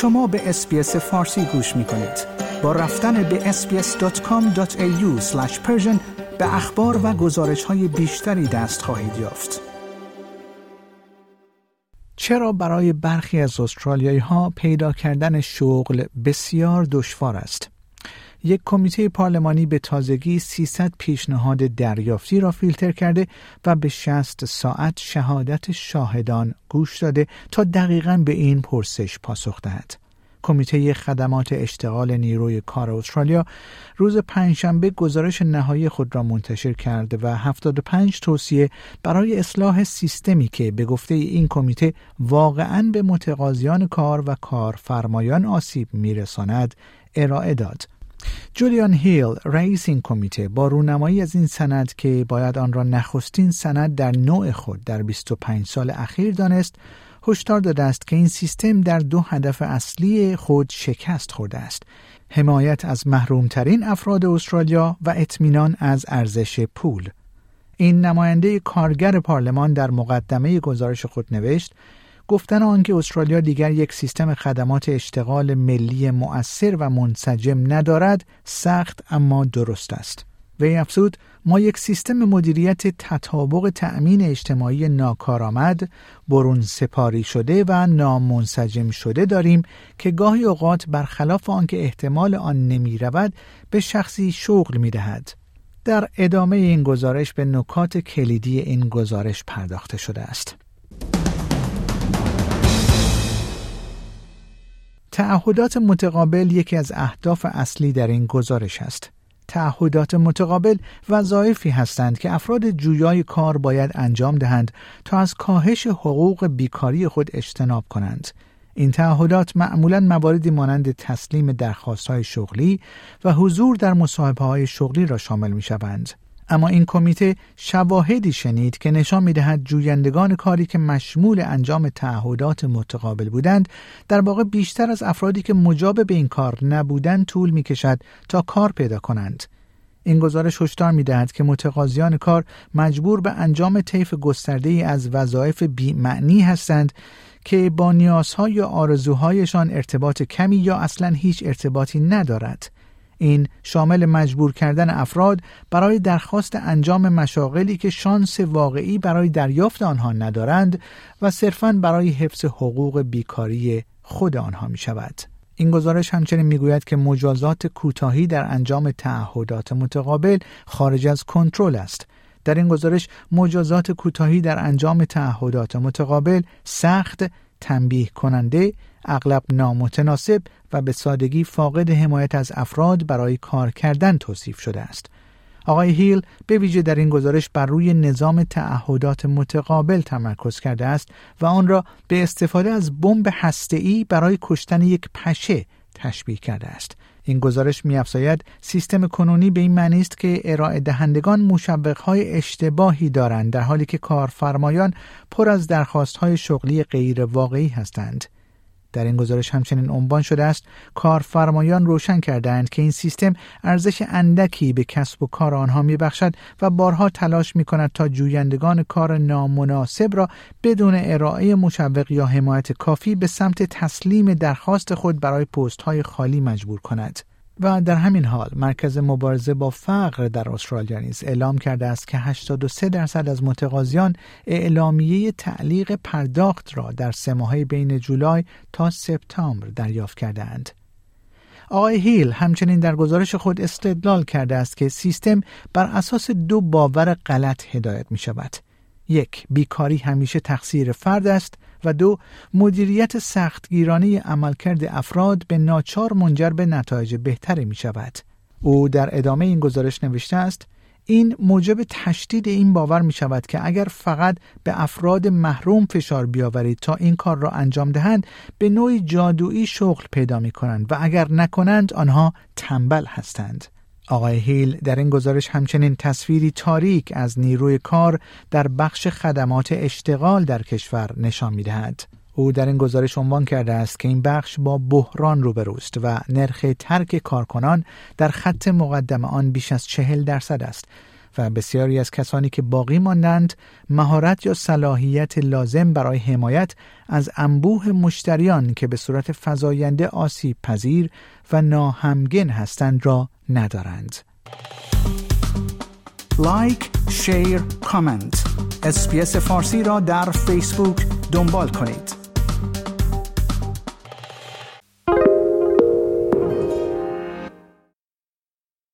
شما به اسپیس فارسی گوش می کنید. با رفتن به sbs.com.au به اخبار و گزارش های بیشتری دست خواهید یافت. چرا برای برخی از استرالیایی ها پیدا کردن شغل بسیار دشوار است؟ یک کمیته پارلمانی به تازگی 300 پیشنهاد دریافتی را فیلتر کرده و به 60 ساعت شهادت شاهدان گوش داده تا دقیقا به این پرسش پاسخ دهد. کمیته خدمات اشتغال نیروی کار استرالیا روز پنجشنبه گزارش نهایی خود را منتشر کرده و 75 توصیه برای اصلاح سیستمی که به گفته این کمیته واقعا به متقاضیان کار و کارفرمایان آسیب میرساند ارائه داد. جولیان هیل رئیس این کمیته با رونمایی از این سند که باید آن را نخستین سند در نوع خود در 25 سال اخیر دانست هشدار داده است که این سیستم در دو هدف اصلی خود شکست خورده است. حمایت از محرومترین افراد استرالیا و اطمینان از ارزش پول. این نماینده کارگر پارلمان در مقدمه گزارش خود نوشت گفتن آنکه استرالیا دیگر یک سیستم خدمات اشتغال ملی مؤثر و منسجم ندارد سخت اما درست است وی افزود ما یک سیستم مدیریت تطابق تأمین اجتماعی ناکارآمد برون سپاری شده و نامنسجم شده داریم که گاهی اوقات برخلاف آنکه احتمال آن نمی رود به شخصی شغل می دهد. در ادامه این گزارش به نکات کلیدی این گزارش پرداخته شده است. تعهدات متقابل یکی از اهداف اصلی در این گزارش است. تعهدات متقابل وظایفی هستند که افراد جویای کار باید انجام دهند تا از کاهش حقوق بیکاری خود اجتناب کنند. این تعهدات معمولا مواردی مانند تسلیم های شغلی و حضور در مصاحبه های شغلی را شامل می شوند. اما این کمیته شواهدی شنید که نشان می‌دهد جویندگان کاری که مشمول انجام تعهدات متقابل بودند در واقع بیشتر از افرادی که مجاب به این کار نبودند طول می‌کشد تا کار پیدا کنند. این گزارش هشدار می‌دهد که متقاضیان کار مجبور به انجام طیف گسترده ای از وظایف بیمعنی هستند که با نیازها یا آرزوهایشان ارتباط کمی یا اصلا هیچ ارتباطی ندارد. این شامل مجبور کردن افراد برای درخواست انجام مشاغلی که شانس واقعی برای دریافت آنها ندارند و صرفاً برای حفظ حقوق بیکاری خود آنها می شود. این گزارش همچنین می‌گوید که مجازات کوتاهی در انجام تعهدات متقابل خارج از کنترل است. در این گزارش مجازات کوتاهی در انجام تعهدات متقابل سخت تنبیه کننده اغلب نامتناسب و به سادگی فاقد حمایت از افراد برای کار کردن توصیف شده است. آقای هیل به ویژه در این گزارش بر روی نظام تعهدات متقابل تمرکز کرده است و آن را به استفاده از بمب هسته‌ای برای کشتن یک پشه تشبیه کرده است. این گزارش میافزاید سیستم کنونی به این معنی است که ارائه دهندگان های اشتباهی دارند در حالی که کارفرمایان پر از های شغلی غیر واقعی هستند. در این گزارش همچنین عنوان شده است کارفرمایان روشن کردند که این سیستم ارزش اندکی به کسب و کار آنها میبخشد و بارها تلاش می کند تا جویندگان کار نامناسب را بدون ارائه مشوق یا حمایت کافی به سمت تسلیم درخواست خود برای پست های خالی مجبور کند. و در همین حال مرکز مبارزه با فقر در استرالیا نیز اعلام کرده است که 83 درصد از متقاضیان اعلامیه تعلیق پرداخت را در سه ماهه بین جولای تا سپتامبر دریافت کردهاند. آقای هیل همچنین در گزارش خود استدلال کرده است که سیستم بر اساس دو باور غلط هدایت می شود. یک بیکاری همیشه تقصیر فرد است و دو مدیریت سختگیرانه عملکرد افراد به ناچار منجر به نتایج بهتری می شود. او در ادامه این گزارش نوشته است این موجب تشدید این باور می شود که اگر فقط به افراد محروم فشار بیاورید تا این کار را انجام دهند به نوعی جادویی شغل پیدا می کنند و اگر نکنند آنها تنبل هستند. آقای هیل در این گزارش همچنین تصویری تاریک از نیروی کار در بخش خدمات اشتغال در کشور نشان می دهد. او در این گزارش عنوان کرده است که این بخش با بحران روبروست و نرخ ترک کارکنان در خط مقدم آن بیش از چهل درصد است و بسیاری از کسانی که باقی ماندند مهارت یا صلاحیت لازم برای حمایت از انبوه مشتریان که به صورت فزاینده آسیب پذیر و ناهمگن هستند را ندارند. like، share، comment. اس‌بی‌اس فارسی را در فیسبوک دنبال کنید.